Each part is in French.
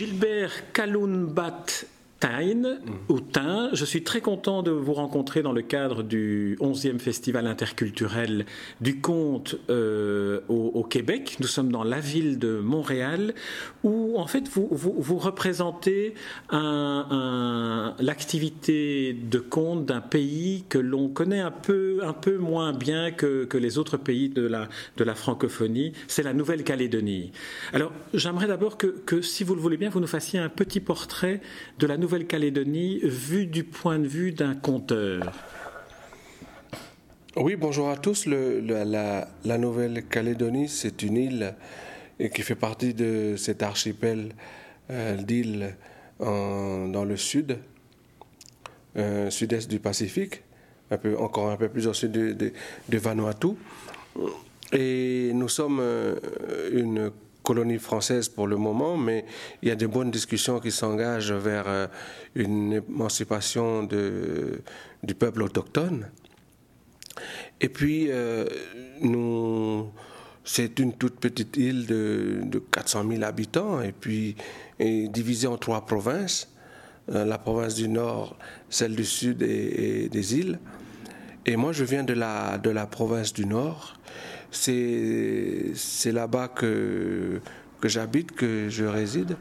Gilbert Kalunbat Tain, ou Tain. Je suis très content de vous rencontrer dans le cadre du 11e Festival interculturel du conte euh, au, Québec. Nous sommes dans la ville de Montréal où en fait vous, représentez l'activité de conte d'un pays que l'on connaît un peu, un peu moins bien que, les autres pays de la, francophonie. C'est la Nouvelle-Calédonie. Alors j'aimerais d'abord que, que, si vous le voulez bien, vous nous fassiez un petit portrait de la Nouvelle Nouvelle-Calédonie vue du point de vue d'un conteur Oui, bonjour à tous. la, Nouvelle-Calédonie, c'est une île qui fait partie de cet archipel euh, d'îles dans le sud, euh, sud-est du Pacifique, un peu, encore un peu plus au sud de, Vanuatu. Et nous sommes euh, une colonie française pour le moment, mais il y a de bonnes discussions qui s'engagent vers euh, une émancipation du peuple autochtone. Et puis, euh, nous, c'est une toute petite île de, de, 400 000 habitants, et puis divisée en trois provinces, euh, la province du Nord, celle du Sud et, des îles. Et moi, je viens de la, de la province du Nord, c'est là-bas que, que j'habite, que je réside.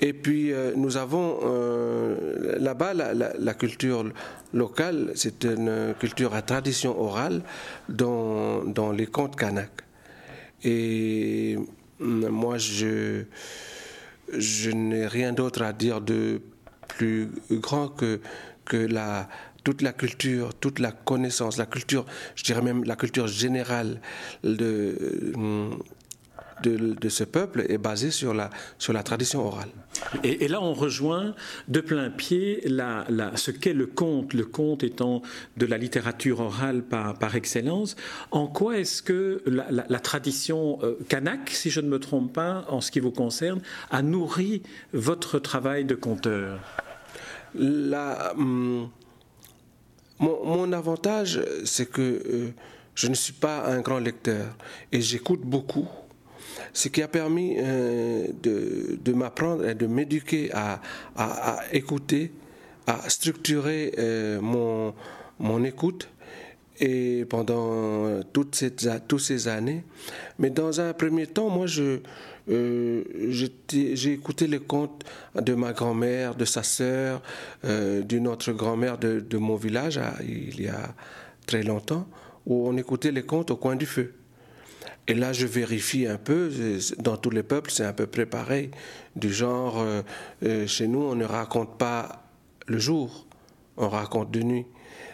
Et puis euh, nous avons euh, là-bas la, culture locale, c'est une culture à tradition orale dans, dans les contes kanak. Et mm, moi, je, je n'ai rien d'autre à dire de plus grand que, que la, toute la culture, toute la connaissance, la culture, je dirais même la culture générale de, de, ce peuple est basée sur la, sur la tradition orale. Et, là, on rejoint de plein pied la, ce qu'est le conte, le conte étant de la littérature orale par, par excellence. En quoi est-ce que la, tradition euh, kanak, si je ne me trompe pas, en ce qui vous concerne, a nourri votre travail de conteur? La, hum, mon, avantage, c'est que euh, je ne suis pas un grand lecteur et j'écoute beaucoup, ce qui a permis euh, de, m'apprendre et de m'éduquer à, écouter, à structurer euh, mon, écoute et pendant toutes ces années. Mais dans un premier temps, moi, je, euh, j'ai écouté les contes de ma grand-mère, de sa sœur, euh, d'une autre grand-mère de, mon village, il y a très longtemps, où on écoutait les contes au coin du feu. Et là, je vérifie un peu, dans tous les peuples, c'est un peu près pareil, du genre, euh, chez nous, on ne raconte pas le jour, on raconte de nuit.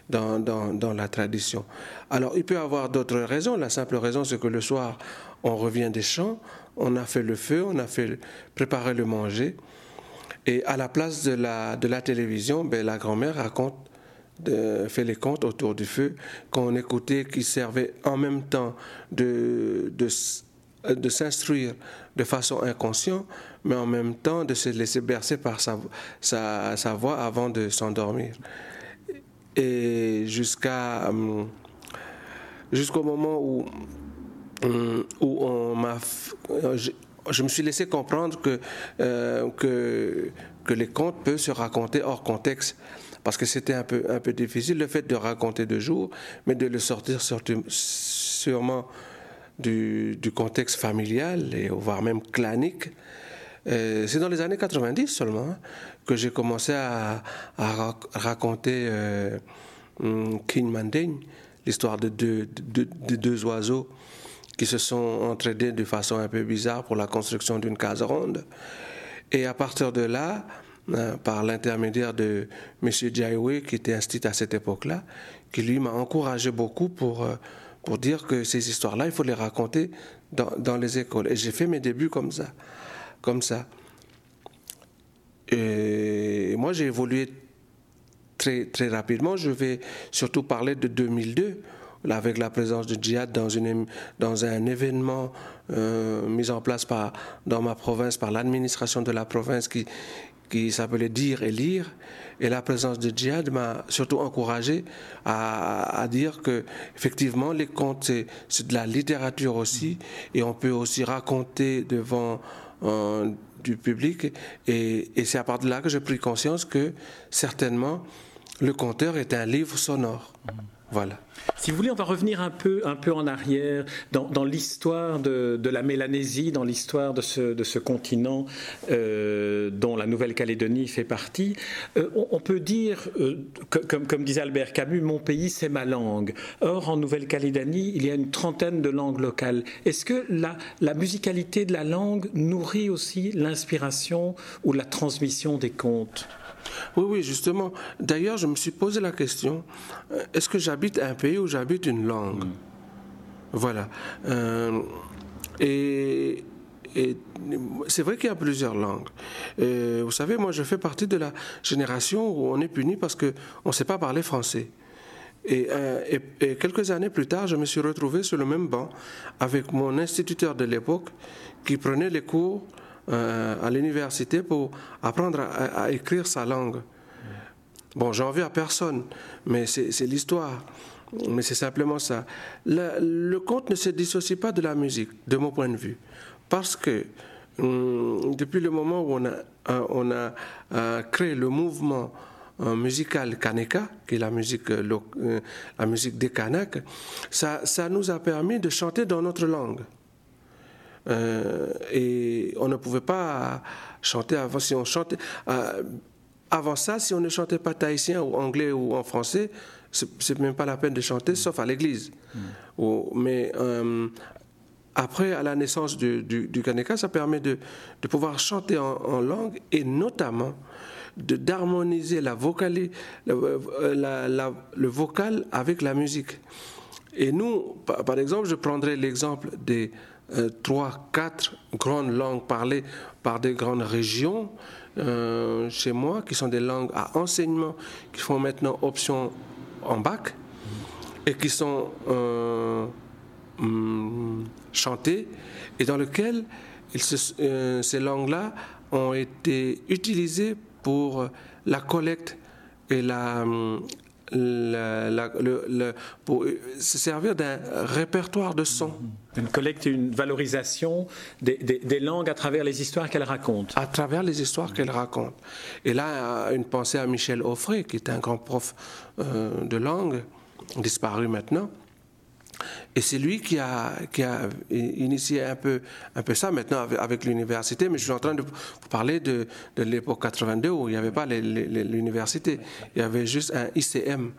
Dans, la tradition. Alors, il peut y avoir d'autres raisons. La simple raison, c'est que le soir, on revient des champs, on a fait le feu, on a fait préparer le manger. Et à la place de la, de la télévision, ben, la grand-mère raconte, fait les contes autour du feu qu'on écoutait, qui servait en même temps de, s'instruire de façon inconsciente, mais en même temps de se laisser bercer par sa, voix avant de s'endormir. Et hum, jusqu'au moment où où on m'a, je, me suis laissé comprendre que, euh, que, que les contes peuvent se raconter hors contexte parce que c'était un peu, un peu difficile le fait de raconter de jour, mais de le sortir sûrement du, contexte familial et voire même clanique. Euh, c'est dans les années 90 seulement hein, que j'ai commencé à, raconter euh, Manding, l'histoire deux, de deux oiseaux qui se sont entraînés de façon un peu bizarre pour la construction d'une case ronde. Et à partir de là, euh, par l'intermédiaire de M. Jaiwe, qui était institut à cette époque-là, qui lui m'a encouragé beaucoup pour, euh, pour dire que ces histoires-là, il faut les raconter dans, dans les écoles. Et j'ai fait mes débuts comme ça. Comme ça. Et moi, j'ai évolué très, très rapidement. Je vais surtout parler de 2002 avec la présence de djihad dans, une, dans un événement euh, mis en place par, dans ma province par l'administration de la province qui, qui s'appelait Dire et Lire. Et la présence de djihad m'a surtout encouragé à, à, dire que effectivement les contes c'est de la littérature aussi et on peut aussi raconter devant du public. Et, et c'est à partir de là que j'ai pris conscience que certainement le conteur est un livre sonore. Voilà. Si vous voulez, on va revenir un peu, un peu en arrière dans, l'histoire de, la Mélanésie, dans l'histoire de ce, continent euh, dont la Nouvelle-Calédonie fait partie. Euh, on, peut dire, euh, comme, comme, disait Albert Camus, mon pays, c'est ma langue. Or, en Nouvelle-Calédonie, il y a une trentaine de langues locales. Est-ce que la musicalité de la langue nourrit aussi l'inspiration ou la transmission des contes? Oui, oui, justement. D'ailleurs, je me suis posé la question, euh, est-ce que j'habite un pays où j'habite une langue mm. Voilà. Euh, et, c'est vrai qu'il y a plusieurs langues. Euh, vous savez, moi, je fais partie de la génération où on est puni parce qu'on ne sait pas parler français. Et, et, quelques années plus tard, je me suis retrouvé sur le même banc avec mon instituteur de l'époque qui prenait les cours euh, à l'université pour apprendre à, écrire sa langue. Bon, j'en veux à personne, mais c'est l'histoire. Mais c'est simplement ça. Le, conte ne se dissocie pas de la musique, de mon point de vue. Parce que hum, depuis le moment où on a, euh, euh, créé le mouvement musical Kaneka, qui est la musique, la musique des Kanaks, ça nous a permis de chanter dans notre langue. Euh, et on ne pouvait pas chanter avant. Si on chantait, euh, avant ça, si on ne chantait pas tahitien ou anglais ou en français, c'est même pas la peine de chanter, sauf à l'église. Mm. Mais euh, après, à la naissance du, du, Kaneka, ça permet de, de pouvoir chanter en, langue et notamment d'harmoniser la la, la, le vocal avec la musique. Et nous, par exemple, je prendrai l'exemple des trois, quatre grandes langues parlées par des grandes régions euh, chez moi, qui sont des langues à enseignement, qui font maintenant option en bac et qui sont euh, hum, chantées et dans lesquelles ces langues-là ont été utilisées pour la collecte et la, le, pour se servir d'un répertoire de sons. Une collecte et une valorisation des, des, langues à travers les histoires qu'elles racontent. À travers les histoires qu'elles racontent. Et là, une pensée à Michel Offray, qui est un grand prof euh, de langue, disparu maintenant, et c'est lui qui a, initié un peu, un peu ça maintenant avec, l'université, mais je suis en train de vous parler de, de l'époque 82 où il n'y avait pas l'université, il y avait juste un ICM,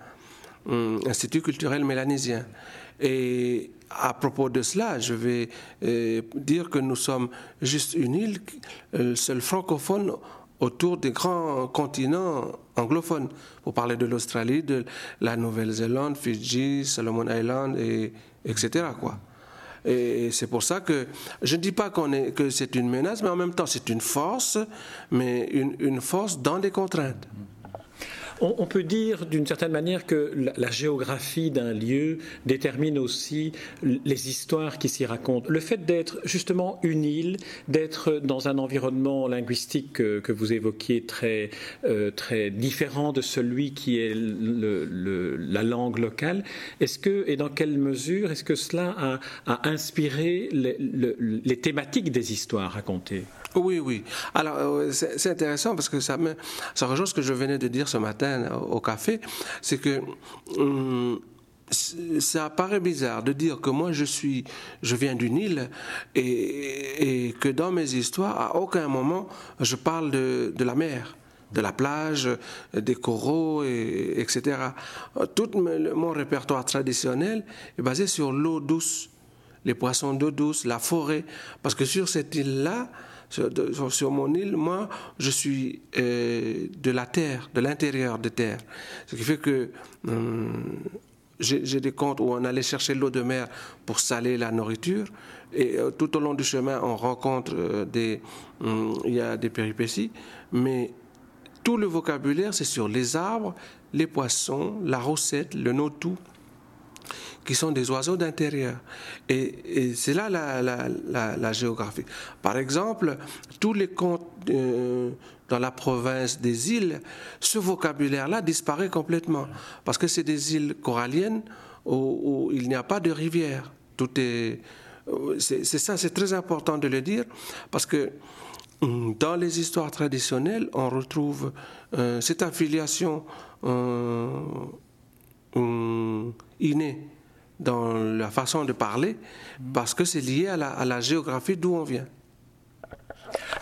Institut culturel mélanésien. Et à propos de cela, je vais euh, dire que nous sommes juste une île, le seul francophone autour des grands continents anglophones, pour parler de l'Australie, de la Nouvelle-Zélande, Fidji, Solomon Island, et, etc. Quoi. Et c'est pour ça que je ne dis pas qu'on est, que c'est une menace, mais en même temps c'est une force, mais une, une force dans des contraintes. On, peut dire d'une certaine manière que la, géographie d'un lieu détermine aussi les histoires qui s'y racontent. Le fait d'être justement une île, d'être dans un environnement linguistique que, vous évoquiez très, euh, très différent de celui qui est la langue locale, est-ce que et dans quelle mesure est-ce que cela a, inspiré les thématiques des histoires racontées? Oui, oui. Alors, euh, c'est intéressant parce que ça, me, ça rejoint ce que je venais de dire ce matin euh, au café. C'est que hum, ça paraît bizarre de dire que moi je suis, je viens d'une île et, et, que dans mes histoires, à aucun moment, je parle de, de la mer de la plage, des coraux, et, etc. Tout mon répertoire traditionnel est basé sur l'eau douce, les poissons d'eau douce, la forêt, parce que sur cette île-là, sur, mon île, moi, je suis euh, de la terre, de l'intérieur de terre. Ce qui fait que hum, j'ai des contes où on allait chercher l'eau de mer pour saler la nourriture. Et euh, tout au long du chemin, on rencontre euh, des, il y a des péripéties, mais tout le vocabulaire, c'est sur les arbres, les poissons, la recette, le notou, qui sont des oiseaux d'intérieur. Et, c'est là la, géographie. Par exemple, tous les contes euh, dans la province des îles, ce vocabulaire-là disparaît complètement. Parce que c'est des îles coralliennes où, il n'y a pas de rivière. Tout est c'est ça, c'est très important de le dire, parce que hum, dans les histoires traditionnelles, on retrouve euh, cette affiliation euh, hum, innée dans la façon de parler, parce que c'est lié à la géographie d'où on vient.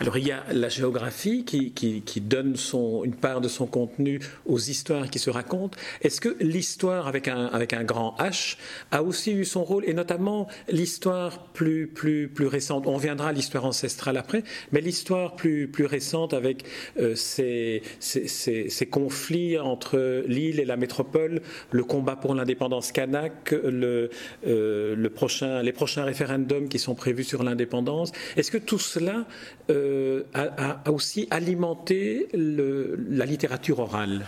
Alors il y a la géographie qui, qui, donne son, une part de son contenu aux histoires qui se racontent. Est-ce que l'histoire avec un, avec un grand H a aussi eu son rôle, et notamment l'histoire plus, plus, plus récente? On viendra à l'histoire ancestrale après, mais l'histoire plus, plus récente avec euh, ces, conflits entre l'île et la métropole, le combat pour l'indépendance kanak, le, euh, le prochain, les prochains référendums qui sont prévus sur l'indépendance. Est-ce que tout cela euh, a, aussi alimenté la littérature orale.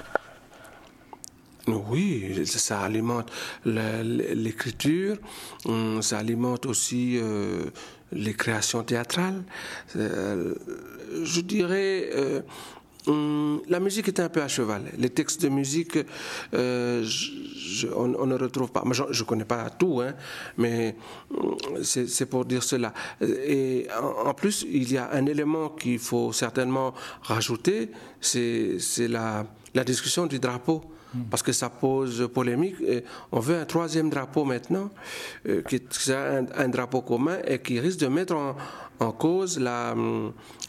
Oui, ça alimente l'écriture, hum, ça alimente aussi euh, les créations théâtrales. Euh, je dirais, Hum, la musique est un peu à cheval. Les textes de musique, euh, on, ne retrouve pas. je ne connais pas tout, hein, mais hum, c'est pour dire cela. Et en, plus, il y a un élément qu'il faut certainement rajouter, c'est la, discussion du drapeau hum. parce que ça pose polémique. on veut un troisième drapeau maintenant, euh, qui est un, drapeau commun et qui risque de mettre en, en cause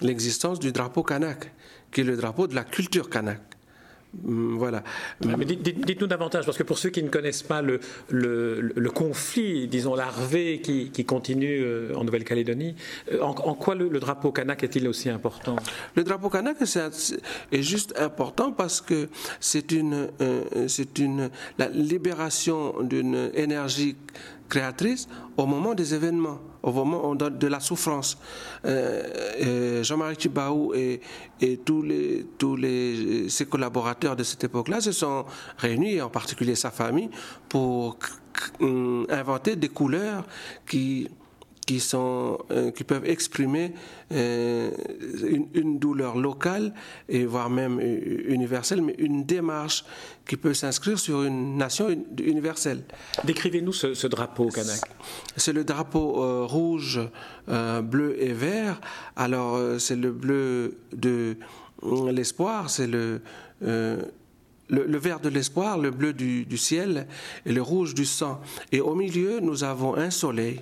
l'existence du drapeau kanak qui est le drapeau de la culture kanak. Mm, voilà. dites-nous davantage, parce que pour ceux qui ne connaissent pas le, le, conflit, disons larvé qui, qui continue euh, en Nouvelle-Calédonie, euh, en, quoi le, drapeau kanak est-il aussi important? Le drapeau kanak est, juste important parce que c'est une, euh, c'est une la libération d'une énergie créatrice au moment des événements, au moment de la souffrance. Euh, euh, Jean-Marie Thibaou et, et, tous, les, tous les, ses collaborateurs de cette époque-là se sont réunis, en particulier sa famille, pour inventer des couleurs qui qui, sont, euh, qui peuvent exprimer euh, une, douleur locale et voire même universelle, mais une démarche qui peut s'inscrire sur une nation universelle. Décrivez-nous ce, drapeau kanak. C'est le drapeau euh, rouge, bleu et vert. Alors c'est le bleu de l'espoir, c'est le le, vert de l'espoir, le bleu du, ciel et le rouge du sang. Et au milieu, nous avons un soleil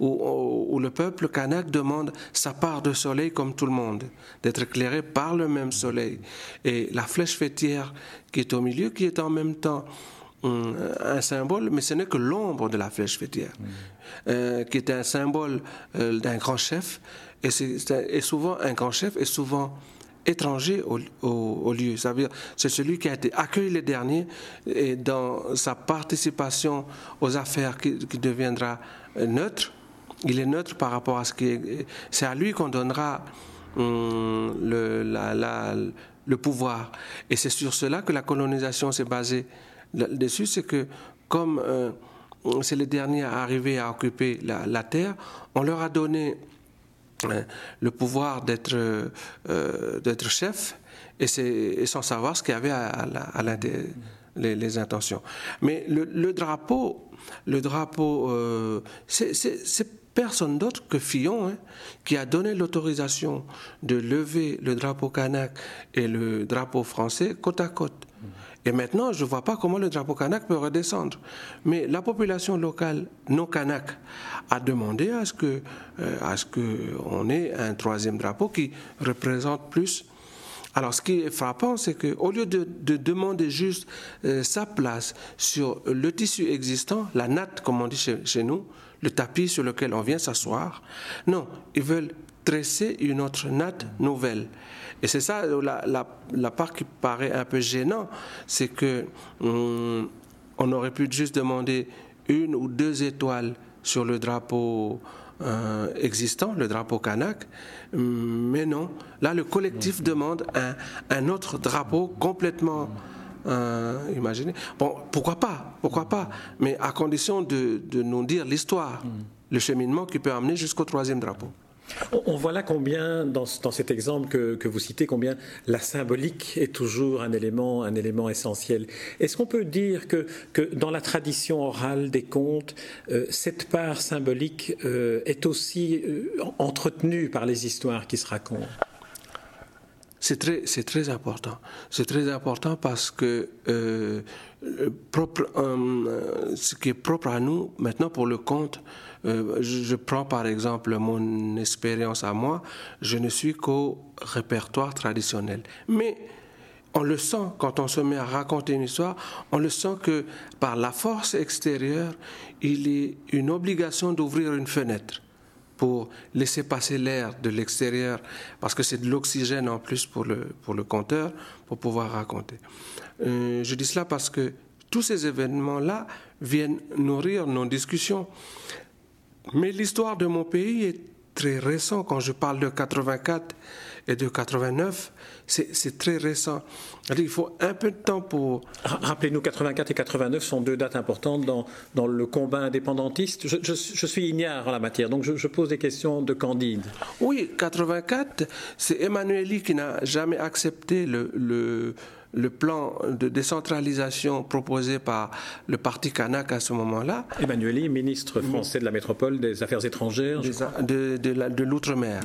où, le peuple kanak demande sa part de soleil comme tout le monde, d'être éclairé par le même soleil. Et la flèche fêtière qui est au milieu, qui est en même temps hum, un symbole, mais ce n'est que l'ombre de la flèche fêtière, euh, qui est un symbole euh, d'un grand chef. Et, et souvent, un grand chef est souvent étranger au, lieu. C'est celui qui a été accueilli le dernier et dans sa participation aux affaires qui, deviendra neutre. Il est neutre par rapport à ce qui est. C'est à lui qu'on donnera hum, le, pouvoir. Et c'est sur cela que la colonisation s'est basée dessus. C'est que comme euh, c'est les derniers à arriver à occuper la, terre, on leur a donné le pouvoir d'être euh, d'être chef et, et, sans savoir ce qu'il y avait à, à, les, intentions. Mais le, drapeau, le drapeau, euh, c'est personne d'autre que Fillon hein, qui a donné l'autorisation de lever le drapeau kanak et le drapeau français côte à côte. Et maintenant, je ne vois pas comment le drapeau kanak peut redescendre. Mais la population locale non kanak a demandé à ce que, euh, ait un troisième drapeau qui représente plus. Alors, ce qui est frappant, c'est qu'au lieu de, demander juste euh, sa place sur le tissu existant, la natte, comme on dit chez nous, le tapis sur lequel on vient s'asseoir, non, ils veulent tresser une autre natte nouvelle. Et c'est ça la, part qui paraît un peu gênant, c'est que hum, on aurait pu juste demander une ou deux étoiles sur le drapeau euh, existant, le drapeau kanak, mais non. Là, le collectif demande un, autre drapeau complètement euh, imaginé. Bon, pourquoi pas, pourquoi pas, mais à condition de, de nous dire l'histoire, le cheminement qui peut amener jusqu'au troisième drapeau. On voit là combien, dans, cet exemple que, vous citez, combien la symbolique est toujours un élément, un élément essentiel. Est-ce qu'on peut dire que, que, dans la tradition orale des contes, euh, cette part symbolique euh, est aussi euh, entretenue par les histoires qui se racontent? C'est très, important. C'est très important parce que propre, ce qui est propre à nous maintenant pour le conte, euh, je, prends par exemple mon expérience à moi, je ne suis qu'au répertoire traditionnel. Mais on le sent quand on se met à raconter une histoire, on le sent que par la force extérieure, il est une obligation d'ouvrir une fenêtre pour laisser passer l'air de l'extérieur, parce que c'est de l'oxygène en plus pour le, pour le conteur, pour pouvoir raconter. Euh, je dis cela parce que tous ces événements-là viennent nourrir nos discussions. Mais l'histoire de mon pays est très récente. Quand je parle de 84 et de 89, c'est très récent. Il faut un peu de temps pour... Rappelez-nous, 84 et 89 sont deux dates importantes dans, dans le combat indépendantiste. Je, je, suis ignare en la matière, donc je, je, pose des questions de Candide. Oui, 84, c'est Emmanueli qui n'a jamais accepté le, le le plan de décentralisation proposé par le parti Kanak à ce moment-là. Emmanuel ministre français de la métropole des Affaires étrangères. de, de l'outre-mer.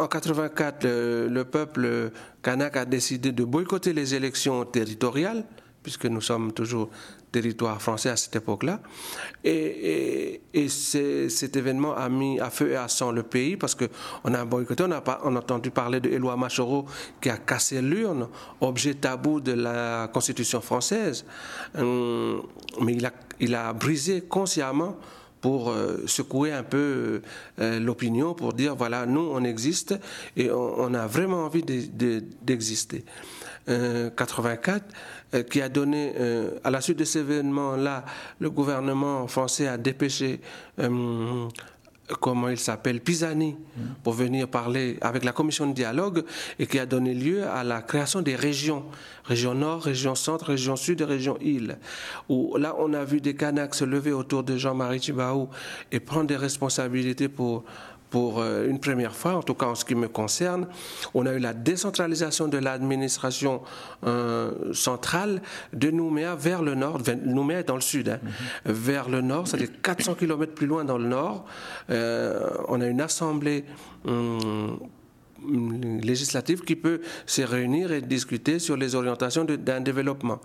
En 84, le, peuple Kanak a décidé de boycotter les élections territoriales puisque nous sommes toujours territoire français à cette époque-là. Et, et, cet événement a mis à feu et à sang le pays parce qu'on a boycotté, on a, pas, on a entendu parler de Éloi Machoro qui a cassé l'urne, objet tabou de la Constitution française. Hum, mais il a, brisé consciemment pour euh, secouer un peu euh, l'opinion, pour dire voilà, nous on existe et on, a vraiment envie d'exister. De, 84, euh, qui a donné, euh, à la suite de ces événements-là, le gouvernement français a dépêché, euh, comment il s'appelle, Pisani, pour venir parler avec la commission de dialogue et qui a donné lieu à la création des régions, région nord, région centre, région sud et région île. Où là, on a vu des Kanaks se lever autour de Jean-Marie Thibaou et prendre des responsabilités pour pour euh, une première fois, en tout cas en ce qui me concerne. On a eu la décentralisation de l'administration euh, centrale de Nouméa vers le nord. Nouméa est dans le sud, hein. vers le nord, c'est-à-dire 400 km plus loin dans le nord. Euh, on a une assemblée. Hum, législative qui peut se réunir et discuter sur les orientations d'un développement.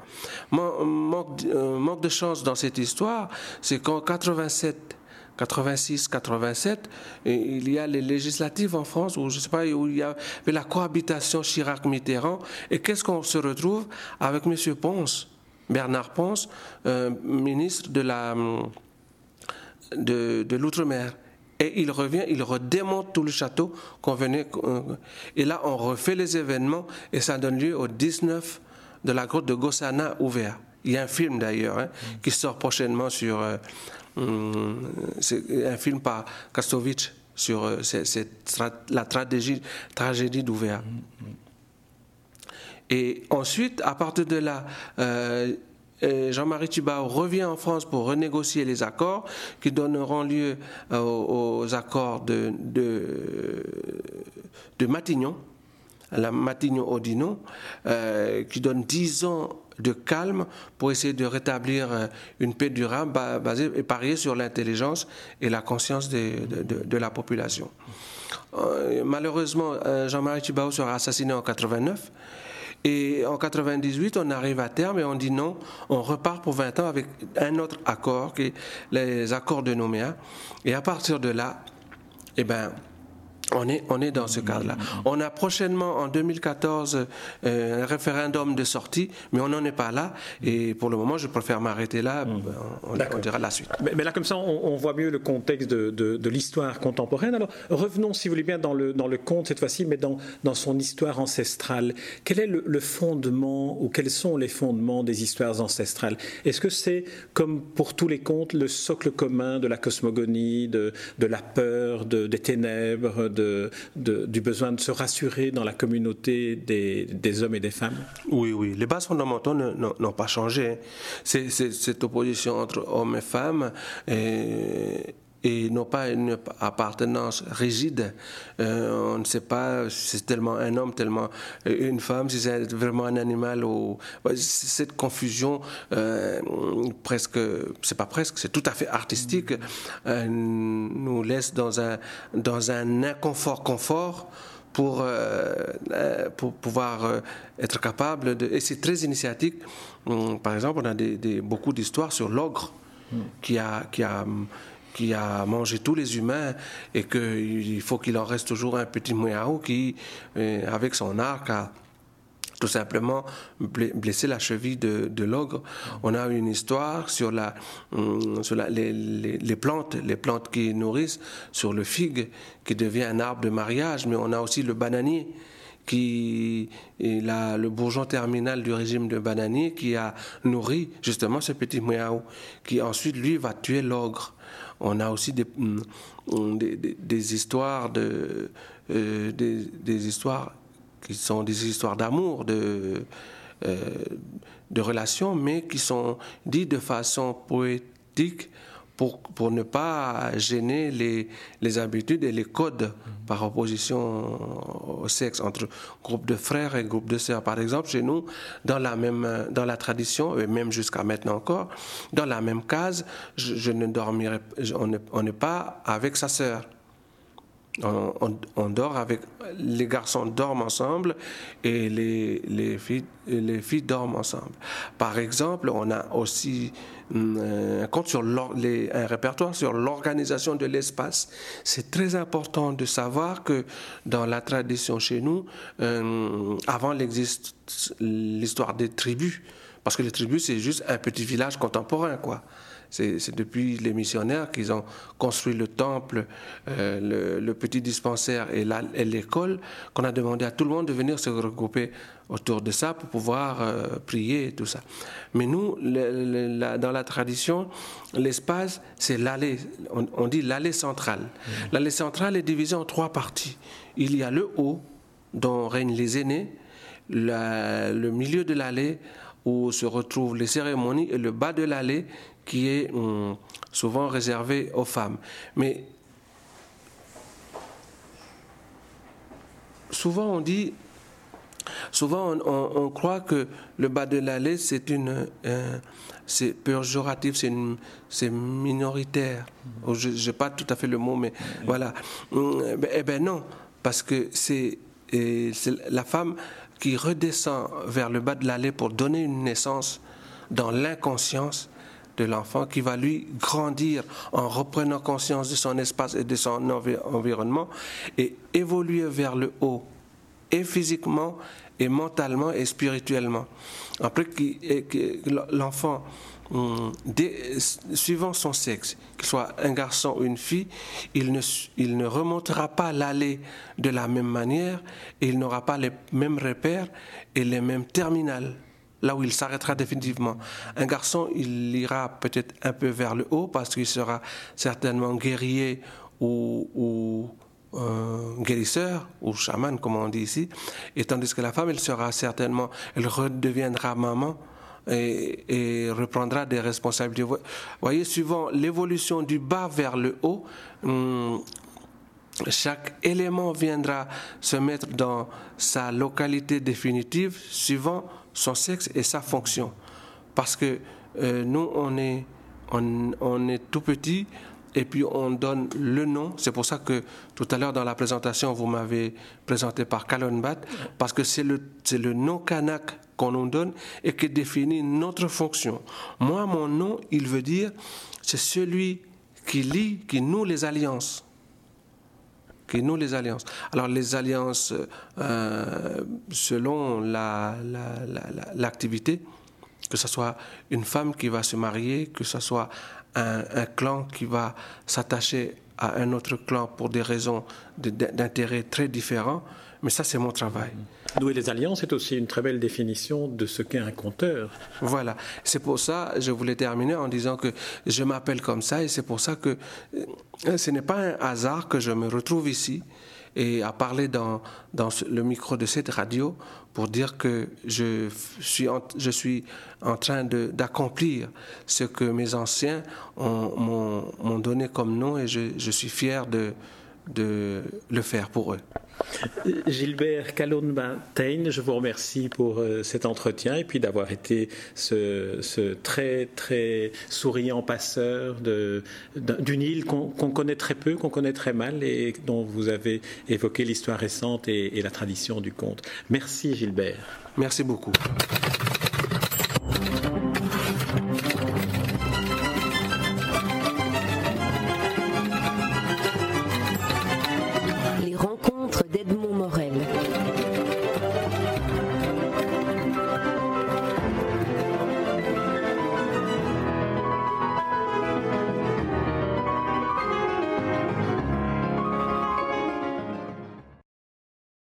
Manque, manque de chance dans cette histoire, c'est qu'en 87, 86, 87, il y a les législatives en France où je sais pas où il y avait la cohabitation Chirac-Mitterrand. Et qu'est-ce qu'on se retrouve avec M. Ponce, Bernard Ponce, euh, ministre de la de, de l'outre-mer? Et il revient, il redémonte tout le château qu'on venait. Euh, et là, on refait les événements et ça donne lieu au 19 de la grotte de Gossana ouvert. Il y a un film d'ailleurs hein, qui sort prochainement sur euh, un film par Kastovitch sur euh, la tragédie, tragédie d'ouvert. Et ensuite, à partir de là, euh, euh, Jean-Marie Thibau revient en France pour renégocier les accords qui donneront lieu aux, accords de, de, de Matignon, la Matignon-Odino, qui donne 10 ans de calme pour essayer de rétablir euh, une paix durable basée et parier sur l'intelligence et la conscience de, la population. Euh, malheureusement, euh, Jean-Marie Thibau sera assassiné en 89. Et en 98, on arrive à terme et on dit non, on repart pour 20 ans avec un autre accord, qui est les accords de Nouméa. Et à partir de là, eh ben, on est, on est dans ce cadre-là. On a prochainement, en 2014, euh, un référendum de sortie, mais on n'en est pas là. Et pour le moment, je préfère m'arrêter là. Mmh. On, on, dira la suite. Mais, là, comme ça, on, voit mieux le contexte de, de, l'histoire contemporaine. Alors, revenons, si vous voulez bien, dans le, dans le conte cette fois-ci, mais dans, dans son histoire ancestrale. Quel est le, fondement, ou quels sont les fondements des histoires ancestrales? Est-ce que c'est, comme pour tous les contes, le socle commun de la cosmogonie, de, de la peur, de, des ténèbres du besoin de se rassurer dans la communauté des, hommes et des femmes? Oui, oui. Les bases fondamentales n'ont pas changé. C'est cette opposition entre hommes et femmes. Et, et non pas une appartenance rigide. Euh, on ne sait pas si c'est tellement un homme, tellement une femme, si c'est vraiment un animal ou cette confusion euh, presque, c'est pas presque, c'est tout à fait artistique, euh, nous laisse dans un dans un inconfort confort pour, pour pouvoir être capable de. Et c'est très initiatique. Hum, par exemple, on a des, beaucoup d'histoires sur l'ogre qui a, qui a qui a mangé tous les humains et qu'il faut qu'il en reste toujours un petit mouiaou qui, euh, avec son arc, a tout simplement blessé la cheville de, l'ogre. On a une histoire sur, la, hum, sur les, les, plantes, les plantes qui nourrissent, sur le figue qui devient un arbre de mariage, mais on a aussi le bananier qui est le bourgeon terminal du régime de bananier qui a nourri justement ce petit mouiaou, qui ensuite lui va tuer l'ogre. On a aussi des, mm, des, histoires de, euh, des, histoires qui sont des histoires d'amour, de, euh, de relations, mais qui sont dites de façon poétique pour, pour ne pas gêner les, les habitudes et les codes par opposition au sexe entre groupe de frères et groupe de sœurs. Par exemple, chez nous, dans la même dans la tradition, et même jusqu'à maintenant encore, dans la même case, je, ne dormirai, on n'est pas avec sa sœur. On, dort avec les garçons dorment ensemble et les, les, filles, les filles dorment ensemble. Par exemple, on a aussi hum, un compte sur les, répertoire sur l'organisation de l'espace. C'est très important de savoir que dans la tradition chez nous, hum, avant l'histoire des tribus, parce que les tribus c'est juste un petit village contemporain, quoi. C'est depuis les missionnaires qu'ils ont construit le temple, euh, le, petit dispensaire et l'école qu'on a demandé à tout le monde de venir se regrouper autour de ça pour pouvoir euh, prier et tout ça. Mais nous, dans la tradition, l'espace, c'est l'allée, on, dit l'allée centrale. Mmh. L'allée centrale est divisée en trois parties. Il y a le haut, dont règnent les aînés, le milieu de l'allée, où se retrouvent les cérémonies, et le bas de l'allée, qui est hum, souvent réservé aux femmes. Mais souvent on dit, souvent on, croit que le bas de l'allée c'est une, euh, c'est péjoratif, c'est, minoritaire. Je n'ai pas tout à fait le mot, mais voilà. Hum, eh bien non, parce que c'est la femme qui redescend vers le bas de l'allée pour donner une naissance dans l'inconscience de l'enfant qui va lui grandir en reprenant conscience de son espace et de son environnement et évoluer vers le haut, et physiquement, et mentalement, et spirituellement. Après l'enfant, hum, suivant son sexe, qu'il soit un garçon ou une fille, il ne, il ne remontera pas l'allée de la même manière, et il n'aura pas les mêmes repères et les mêmes terminales là où il s'arrêtera définitivement. Un garçon, il ira peut-être un peu vers le haut parce qu'il sera certainement guerrier ou, euh, guérisseur ou chaman, comme on dit ici, et tandis que la femme, elle sera certainement, elle redeviendra maman. Et, reprendra des responsabilités. Vous voyez, suivant l'évolution du bas vers le haut, hum, chaque élément viendra se mettre dans sa localité définitive suivant son sexe et sa fonction. Parce que euh, nous, on est, on, est tout petit et puis on donne le nom. C'est pour ça que tout à l'heure dans la présentation, vous m'avez présenté par Kalonbat, parce que c'est le, le nom kanak qu'on nous donne et qui définit notre fonction. Moi, mon nom, il veut dire, c'est celui qui lie, qui noue les alliances qui nous les alliances. Alors les alliances, euh, selon l'activité, la, que ce soit une femme qui va se marier, que ce soit un clan qui va s'attacher à un autre clan pour des raisons d'intérêt très différents, mais ça c'est mon travail. Nouer les alliances est aussi une très belle définition de ce qu'est un conteur. Voilà, c'est pour ça je voulais terminer en disant que je m'appelle comme ça et c'est pour ça que euh, ce n'est pas un hasard que je me retrouve ici et à parler dans, dans le micro de cette radio pour dire que je suis en, je suis en train d'accomplir ce que mes anciens m'ont donné comme nom et je, je suis fier de, de le faire pour eux. Gilbert Calonba-Tain, je vous remercie pour euh, cet entretien et puis d'avoir été ce, très très souriant passeur d'une île qu'on connaît très peu, qu'on connaît très mal et dont vous avez évoqué l'histoire récente et, et la tradition du conte. Merci Gilbert. Merci beaucoup.